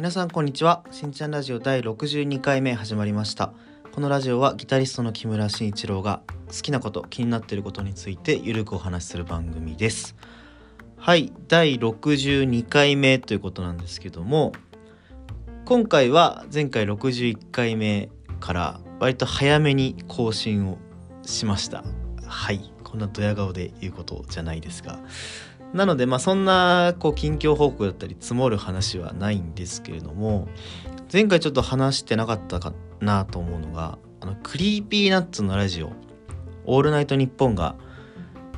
皆さんこんにちは。しんちゃんラジオ第62回目始まりました。このラジオはギタリストの木村慎一郎が好きなこと気になっていることについてゆるくお話しする番組です。はい。第62回目ということなんですけども今回は前回61回目から割と早めに更新をしました。はい。こんなドヤ顔で言うことじゃないですが。なのでまあそんなこう近況報告だったり積もる話はないんですけれども前回ちょっと話してなかったかなと思うのがあの Creepy Nuts のラジオ「オールナイトニッポン」が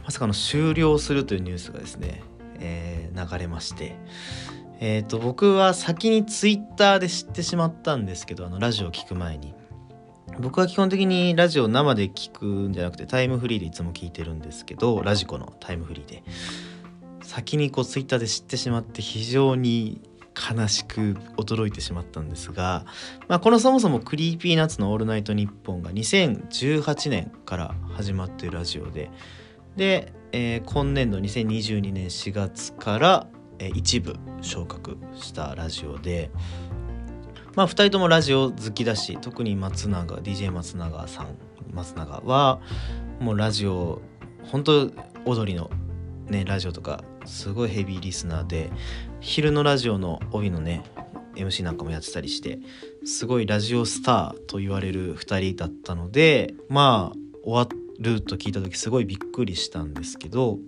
まさかの終了するというニュースがですね、えー、流れましてえ、ー、と僕は先にツイッターで知ってしまったんですけどあのラジオを聞く前に。僕は基本的にラジオ生で聞くんじゃなくてタイムフリーでいつも聞いてるんですけどラジコのタイムフリーで。先にこうツイッターで知ってしまって非常に悲しく驚いてしまったんですが、まあ、このそもそも Creepy Nuts の「オールナイトニッポン」が2018年から始まっているラジオでで、えー、今年度2022年4月から、えー、一部昇格したラジオでまあ2人ともラジオ好きだし特に松永 DJ 松永さん松永はもうラジオ本当踊りのねラジオとかすごいヘビーリスナーで昼のラジオの帯のね MC なんかもやってたりしてすごいラジオスターと言われる2人だったのでまあ終わると聞いた時すごいびっくりしたんですけど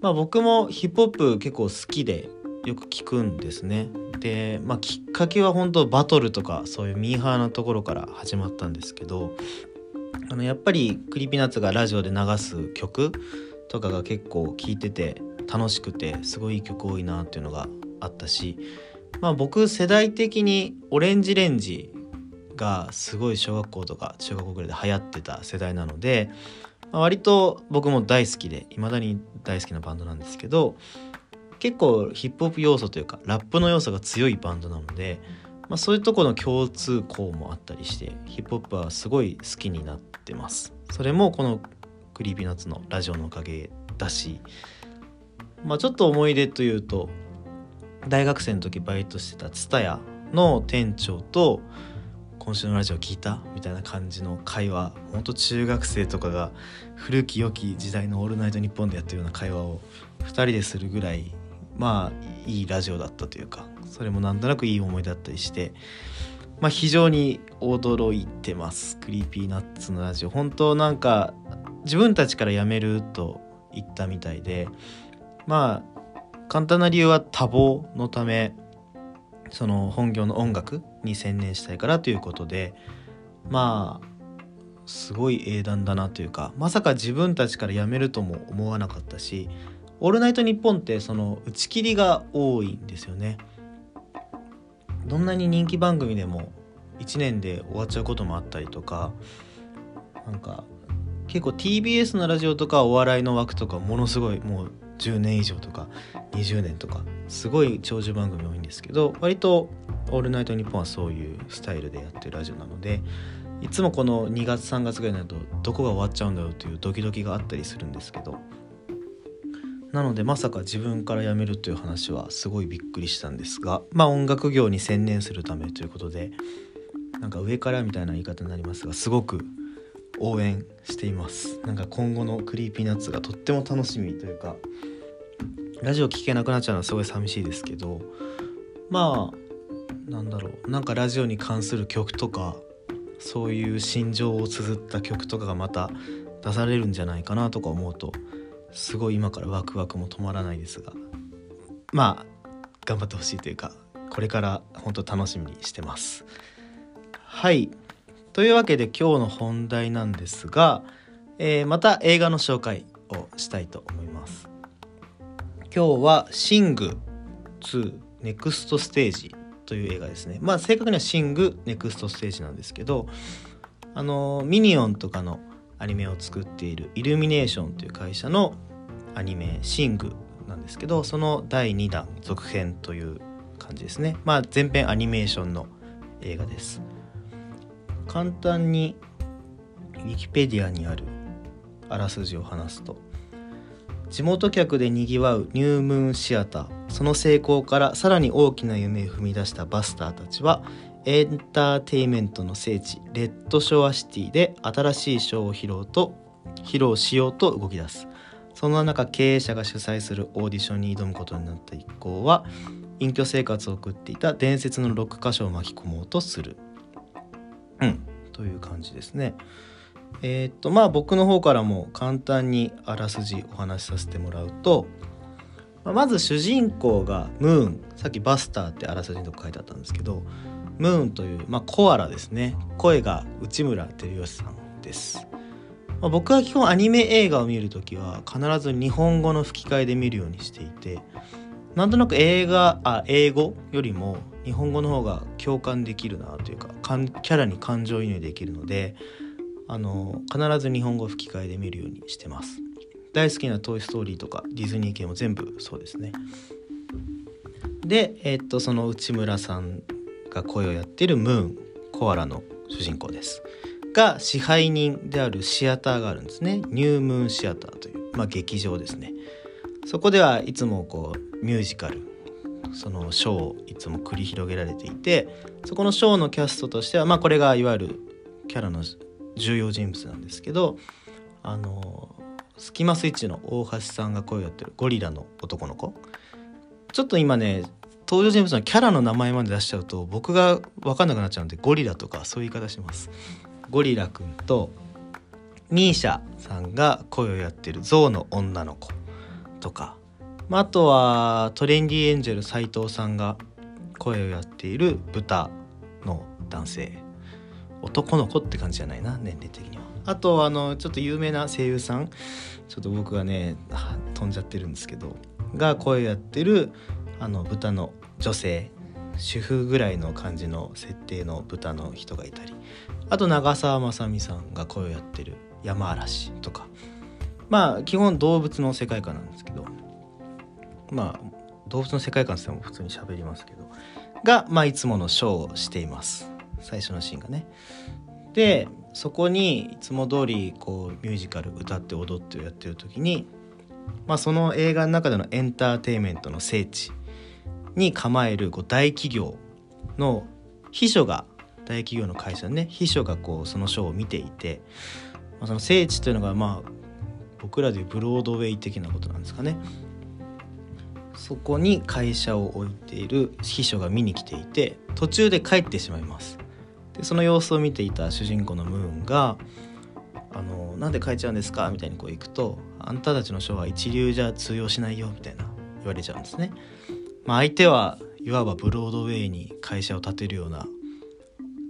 まあ僕もヒップホップ結構好きでよく聞くんですね。でまあきっかけは本当バトルとかそういうミーハーなところから始まったんですけどあのやっぱり Creepy Nuts がラジオで流す曲とかが結構聴いてて楽しくてすごいいい曲多いなっていうのがあったしまあ僕世代的に ORANGE RANGE がすごい小学校とか中学校ぐらいで流行ってた世代なので、まあ、割と僕も大好きで未だに大好きなバンドなんですけど結構ヒップホップ要素というかラップの要素が強いバンドなので、まあ、そういうとこの共通項もあったりしてヒップホップはすごい好きになってます。それもこの Creepy Nuts のラジオのおかげだしまあちょっと思い出というと大学生の時バイトしてた蔦屋の店長と今週のラジオ聞いたみたいな感じの会話ほんと中学生とかが古き良き時代の「オールナイトニッポン」でやってるような会話を2人でするぐらいまあいいラジオだったというかそれもなんとなくいい思い出だったりしてまあ非常に驚いてます。 Creepy Nuts のラジオ。本当なんか自分たちから辞めると言ったみたいでまあ簡単な理由は多忙のためその本業の音楽に専念したいからということでまあすごい英断だなというかまさか自分たちから辞めるとも思わなかったし「オールナイトニッポン」ってその打ち切りが多いんですよね。どんなに人気番組でも1年で終わっちゃうこともあったりとかなんか結構 TBS のラジオとかお笑いの枠とかものすごいもう10年以上とか20年とかすごい長寿番組多いんですけど割と「オールナイトニッポン」はそういうスタイルでやってるラジオなのでいつもこの2月3月ぐらいになるとどこが終わっちゃうんだろうというドキドキがあったりするんですけどなのでまさか自分から辞めるという話はすごいびっくりしたんですがまあ音楽業に専念するためということでなんか上からみたいな言い方になりますがすごく応援しています。なんか今後の Creepy Nuts がとっても楽しみというかラジオ聴けなくなっちゃうのはすごい寂しいですけどまあなんだろう。なんかラジオに関する曲とかそういう心情を綴った曲とかがまた出されるんじゃないかなとか思うとすごい今からワクワクも止まらないですがまあ頑張ってほしいというかこれから本当楽しみにしてます。はい。というわけで今日の本題なんですが、えー、また映画の紹介をしたいと思います。今日は「シング2ネクストステージ」という映画ですね。まあ正確には「シングネクストステージ」なんですけどあのミニオンとかのアニメを作っているイルミネーションという会社のアニメ「シング」なんですけどその第2弾続編という感じですね。まあ全編アニメーションの映画です。簡単にウィキペディアにあるあらすじを話すと地元客でにぎわうニュームーンシアターその成功からさらに大きな夢を踏み出したバスターたちはエンターテイメントの聖地レッドショアシティで新しいショーを披露と披露しようと動き出すそんな中経営者が主催するオーディションに挑むことになった一行は隠居生活を送っていた伝説の6箇所を巻き込もうとする。うん。という感じですね。えー、っとまあ僕の方からも簡単にあらすじお話しさせてもらうとまず主人公がムーン。さっきバスターってあらすじのとこ書いてあったんですけどムーンという、まあ、コアラですね。声が内村照義さんです、僕は基本アニメ映画を見る時は必ず日本語の吹き替えで見るようにしていてなんとなく映画あ英語よりも日本語の方が共感できるなというかかんキャラに感情移入できるのであの必ず日本語吹き替えで見るようにしてます。大好きな「トイ・ストーリー」とかディズニー系も全部そうですね。でえー、っとその内村さんが声をやってるムーンコアラの主人公です。が支配人であるシアターがあるんですね。ニュームーンシアターという、まあ、劇場ですね。そこではいつもこうミュージカルそのショーをいつも繰り広げられていてそこのショーのキャストとしてはまあこれがいわゆるキャラの重要人物なんですけどあのスキマスイッチの大橋さんが声をやってるゴリラの男の子。ちょっと今ね登場人物のキャラの名前まで出しちゃうと僕が分かんなくなっちゃうんでゴリラとかそういう言い方します。ゴリラくんとミーシャさんが声をやってる象の女の子。とか、まあ、あとはトレンディエンジェル斎藤さんが声をやっている豚の男性。男の子って感じじゃないな年齢的には。あとあのちょっと有名な声優さん。ちょっと僕がね飛んじゃってるんですけど。が声をやってるあの豚の女性。主婦ぐらいの感じの設定の豚の人がいたり。あと長澤まさみさんが声をやってる山嵐とか。まあ基本動物の世界観なんですけどまあ動物の世界観っても普通に喋りますけどが、まあ、いつものショーをしています最初のシーンがね。でそこにいつも通りこうミュージカル歌って踊ってやってる時に、まあ、その映画の中でのエンターテインメントの聖地に構えるこう大企業の秘書が大企業の会社ね秘書がこうそのショーを見ていて、まあ、その聖地というのがまあ僕らでブロードウェイ的なことなんですかねそこに会社を置いている秘書が見に来ていて途中で帰ってしまいますでその様子を見ていた主人公のムーンが「あのなんで帰っちゃうんですか?」みたいにこう行くと「あんたたちの書は一流じゃ通用しないよ」みたいな言われちゃうんですね。まあ、相手はいわばブロードウェイに会社を建てるような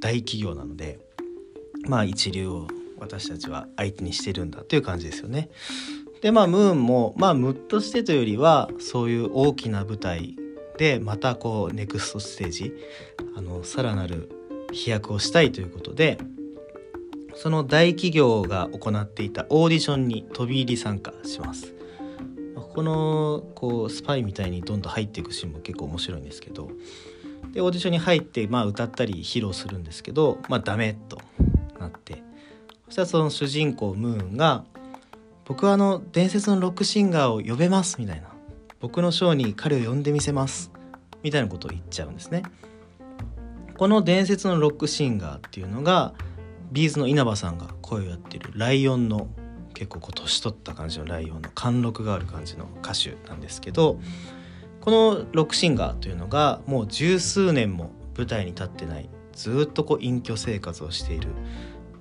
大企業なのでまあ一流を私たちは相手にしてるんだという感じですよね。でまあムーンもまあムッとしてというよりはそういう大きな舞台でまたこうネクストステージあのさらなる飛躍をしたいということでその大企業が行っていたオーディションに飛び入り参加しますこのこうスパイみたいにどんどん入っていくシーンも結構面白いんですけどでオーディションに入って、まあ、歌ったり披露するんですけどまあダメとなってそしたらその主人公ムーンが「僕はあの伝説のロックシンガーを呼べます」みたいな「僕のショーに彼を呼んでみせます」みたいなことを言っちゃうんですね。この伝説のロックシンガーっていうのが B'z の稲葉さんが声をやってるライオンの結構こう年取った感じのライオンの貫禄がある感じの歌手なんですけどこのロックシンガーというのがもう十数年も舞台に立ってないずっとこう隠居生活をしている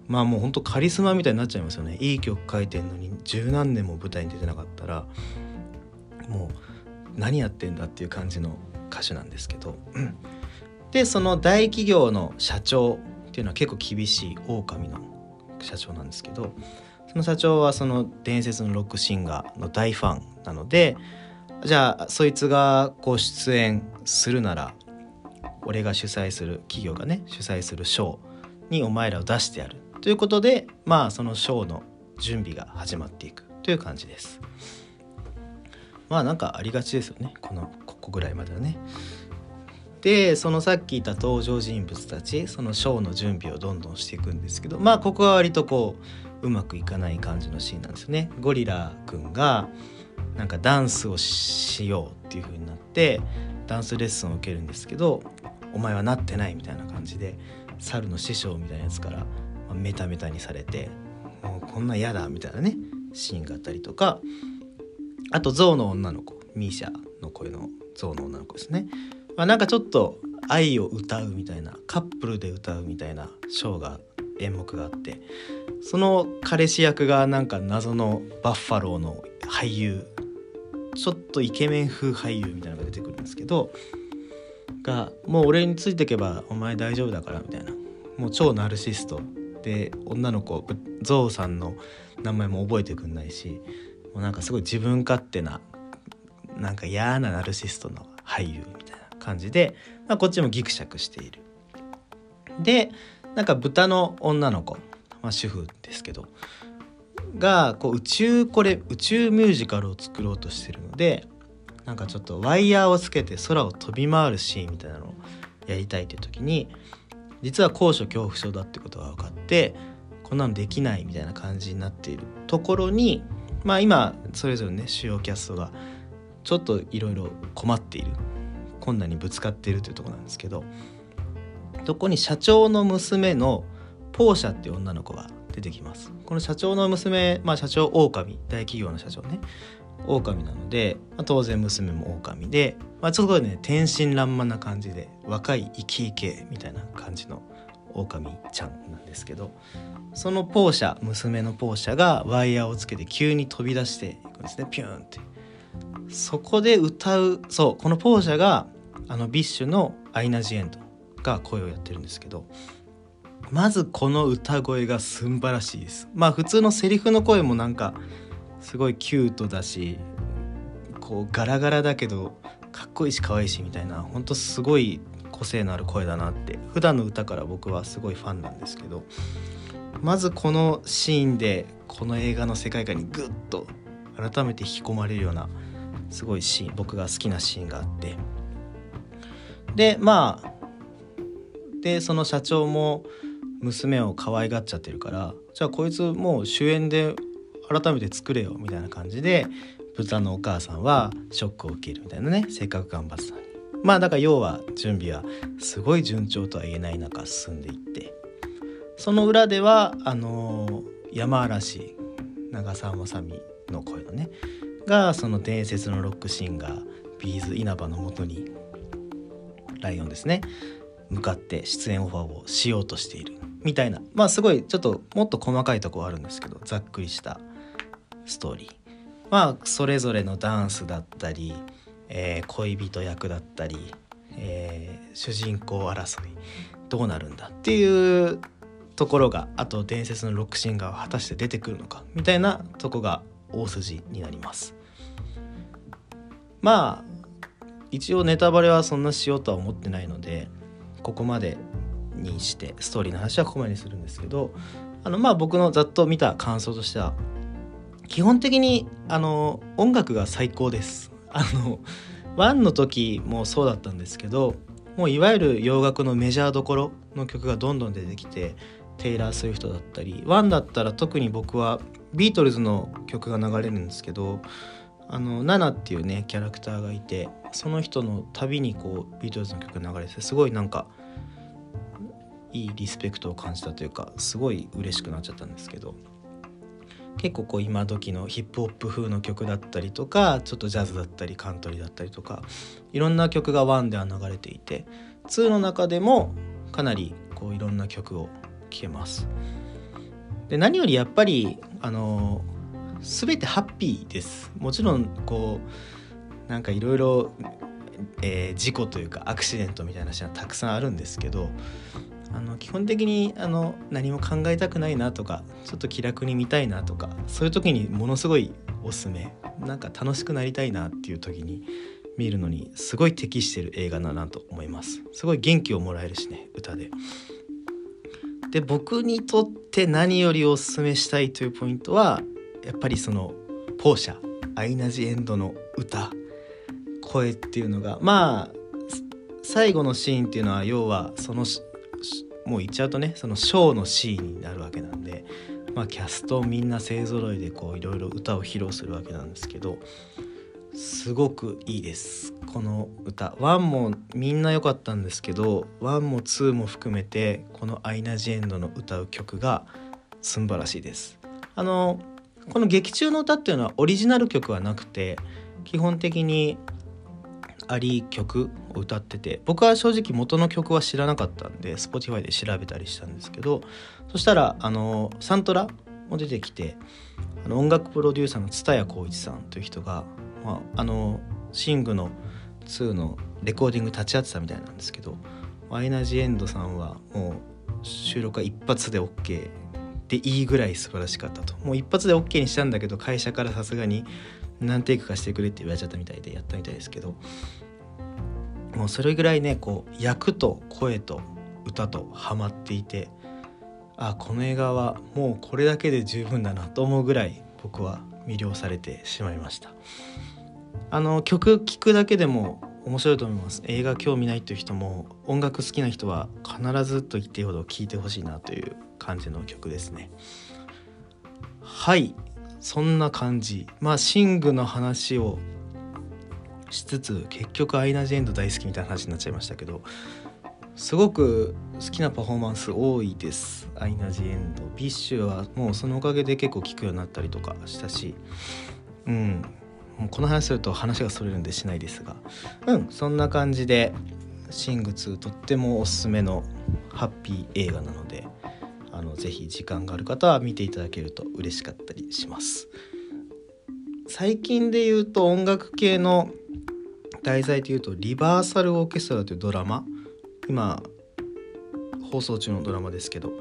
まあもうほんとカリスマみたいになっちゃいますよね。いい曲書いてんのに十何年も舞台に出てなかったらもう何やってんだっていう感じの歌手なんですけど。でその大企業の社長っていうのは結構厳しい狼の社長なんですけどその社長はその伝説のロックシンガーの大ファンなのでじゃあそいつがこう出演するなら俺が主催する企業がね主催するショーにお前らを出してやる。ということでまあそのショーの準備が始まっていくという感じです。まあなんかありがちですよね。このここぐらいまではね。でそのさっき言った登場人物たちそのショーの準備をどんどんしていくんですけどまあここは割とこううまくいかない感じのシーンなんですよね。ゴリラくんがなんかダンスをしようっていう風になってダンスレッスンを受けるんですけど「お前はなってない」みたいな感じで猿の師匠みたいなやつから、メタメタにされて「もうこんな嫌だ」みたいなねシーンがあったりとかあと象の女の子ミーシャの声の象の女の子ですね。まあ、なんかちょっと愛を歌うみたいなカップルで歌うみたいなショーが演目があってその彼氏役がなんか謎のバッファローの俳優ちょっとイケメン風俳優みたいなのが出てくるんですけどがもう俺についてけばお前大丈夫だからみたいなもう超ナルシストで女の子ゾウさんの名前も覚えてくんないしもうなんかすごい自分勝手ななんか嫌なナルシストの俳優みたいな感じで、まあ、こっちもギクシャクしている。でなんか豚の女の子、まあ、主婦ですけどがこう宇宙これ宇宙ミュージカルを作ろうとしてるのでなんかちょっとワイヤーをつけて空を飛び回るシーンみたいなのをやりたいという時に実は高所恐怖症だってことが分かってこんなのできないみたいな感じになっているところにまあ今それぞれね主要キャストがちょっといろいろ困っている困難にぶつかっているというとこなんですけどそこに社長の娘のポーシャっていう女の子が出てきます。この社長の娘、まあ、社長狼大企業の社長ね。狼なので、まあ、当然娘も狼で、まあ、ちょっとね天真爛漫な感じで若い生き生けみたいな感じの狼ちゃんなんですけどそのポーシャ娘のポーシャがワイヤーをつけて急に飛び出していくんですね。ピューンって。そこで歌うそうこのポーシャがあの BiSH のアイナ・ジ・エンドが声をやってるんですけどまずこの歌声が素晴らしいです。まあ普通のセリフの声もなんかすごいキュートだしこうガラガラだけどかっこいいし可愛いしみたいなほんとすごい個性のある声だなって。普段の歌から僕はすごいファンなんですけどまずこのシーンでこの映画の世界観にグッと改めて引き込まれるようなすごいシーン僕が好きなシーンがあって。でまあでその社長も娘を可愛がっちゃってるからじゃあこいつもう主演で改めて作れよみたいな感じで豚のお母さんはショックを受けるみたいなねせっかく頑張ってたのに。まあだから要は準備はすごい順調とは言えない中進んでいって。その裏ではあの山嵐長澤まさみの声のねがその伝説のロックシンガービーズ稲葉のもとにライオンですね向かって出演オファーをしようとしているみたいな。まあすごいちょっともっと細かいとこはあるんですけどざっくりしたストーリー。まあそれぞれのダンスだったり、えー、恋人役だったり、えー、主人公争いどうなるんだっていうところがあと伝説のロックシンガーは果たして出てくるのかみたいなとこが大筋になります。まあ一応ネタバレはそんなしようとは思ってないのでここまでにしてストーリーの話はここまでにするんですけどあのまあ僕のざっと見た感想としては基本的にあの音楽が最高です。あの1の時もそうだったんですけどもういわゆる洋楽のメジャーどころの曲がどんどん出てきてテイラー・スウィフトだったり1だったら特に僕はビートルズの曲が流れるんですけどあのナナっていうねキャラクターがいてその人の旅にこうビートルズの曲が流れてすごいなんかいいリスペクトを感じたというかすごい嬉しくなっちゃったんですけど結構こう今時のヒップホップ風の曲だったりとかちょっとジャズだったりカントリーだったりとかいろんな曲が1では流れていて2の中でもかなりこういろんな曲を聴けます。で何よりやっぱりあの全てハッピーですもちろんこうなんかいろいろ事故というかアクシデントみたいな話はたくさんあるんですけどあの基本的にあの何も考えたくないなとかちょっと気楽に見たいなとかそういう時にものすごいおすすめ。なんか楽しくなりたいなっていう時に見るのにすごい適してる映画だなと思います。すごい元気をもらえるしね歌で。で僕にとって何よりおすすめしたいというポイントはやっぱりそのポーシャアイナ・ジ・エンドの歌。声っていうのがまあ最後のシーンっていうのは要はそのもう言っちゃうとねそのショーのシーンになるわけなんで、まあ、キャストみんな勢ぞろいでこういろいろ歌を披露するわけなんですけどすごくいいです。この歌。1もみんな良かったんですけど1も2も含めてこのアイナ・ジ・エンドの歌う曲が素晴らしいです。あのこの劇中の歌っていうのはオリジナル曲はなくて基本的にあり曲を歌ってて僕は正直元の曲は知らなかったんで Spotify で調べたりしたんですけどそしたらあのサントラも出てきてあの音楽プロデューサーの蔦谷浩一さんという人が、まあ、あのシングの2のレコーディング立ち会ってたみたいなんですけどアイナ・ジ・エンドさんはもう収録は一発で OK でいいぐらい素晴らしかったと。もう一発で OK にしたんだけど会社からさすがに何テイクかしてくれって言われちゃったみたいでやったみたいですけど。もうそれぐらいねこう役と声と歌とハマっていてあこの映画はもうこれだけで十分だなと思うぐらい僕は魅了されてしまいました。あの曲聴くだけでも面白いと思います。映画興味ないという人も音楽好きな人は必ずと言っていいほど聴いてほしいなという感じの曲ですね。はい。そんな感じ。まあシングの話をしつつ結局アイナ・ジ・エンド大好きみたいな話になっちゃいましたけどすごく好きなパフォーマンス多いです。アイナ・ジ・エンド。ビッシュはもうそのおかげで結構聴くようになったりとかしたしうん。もうこの話すると話がそれるんでしないですが。うん。そんな感じで「シング2」とってもおすすめのハッピー映画なのであのぜひ時間がある方は見ていただけると嬉しかったりします。最近で言うと音楽系の題材でいうと「リバーサルオーケストラ」というドラマ。今放送中のドラマですけど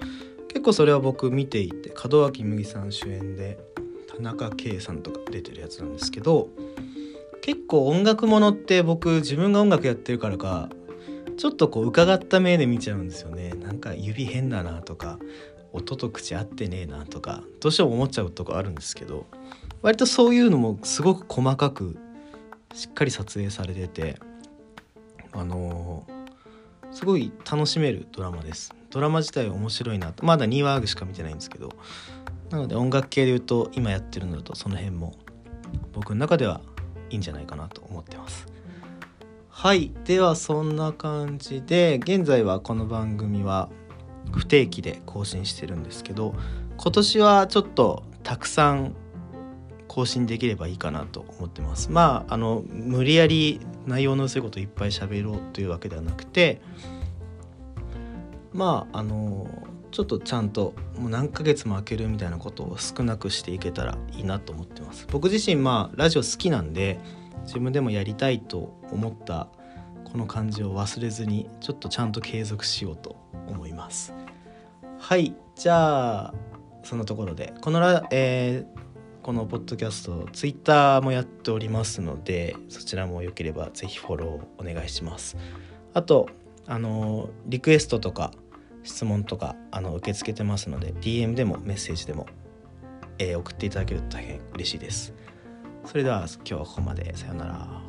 結構それは僕見ていて門脇麦さん主演で田中圭さんとか出てるやつなんですけど結構音楽ものって僕自分が音楽やってるからかちょっとこう伺った目で見ちゃうんですよね。なんか指変だなとか音と口合ってねえなとかどうしても思っちゃうとこあるんですけど割とそういうのもすごく細かくしっかり撮影されててあのー、すごい楽しめるドラマです。ドラマ自体面白いなと。まだ2話しか見てないんですけどなので音楽系で言うと今やってるのだとその辺も僕の中ではいいんじゃないかなと思ってます。はいではそんな感じで現在はこの番組は不定期で更新してるんですけど今年はちょっとたくさん更新できればいいかなと思ってます。まああの無理やり内容の薄いこといっぱい喋ろうというわけではなくてまああのちょっとちゃんともう何ヶ月も空けるみたいなことを少なくしていけたらいいなと思ってます。僕自身まあラジオ好きなんで自分でもやりたいと思ったこの感じを忘れずにちょっとちゃんと継続しようと思います。はいじゃあそのところでこのラ、えー、このポッドキャストツイッターもやっておりますのでそちらもよければぜひフォローお願いします。あとあのリクエストとか質問とかあの受け付けてますので DM でもメッセージでも、えー、送っていただけると大変嬉しいです。それでは今日はここまで。さようなら。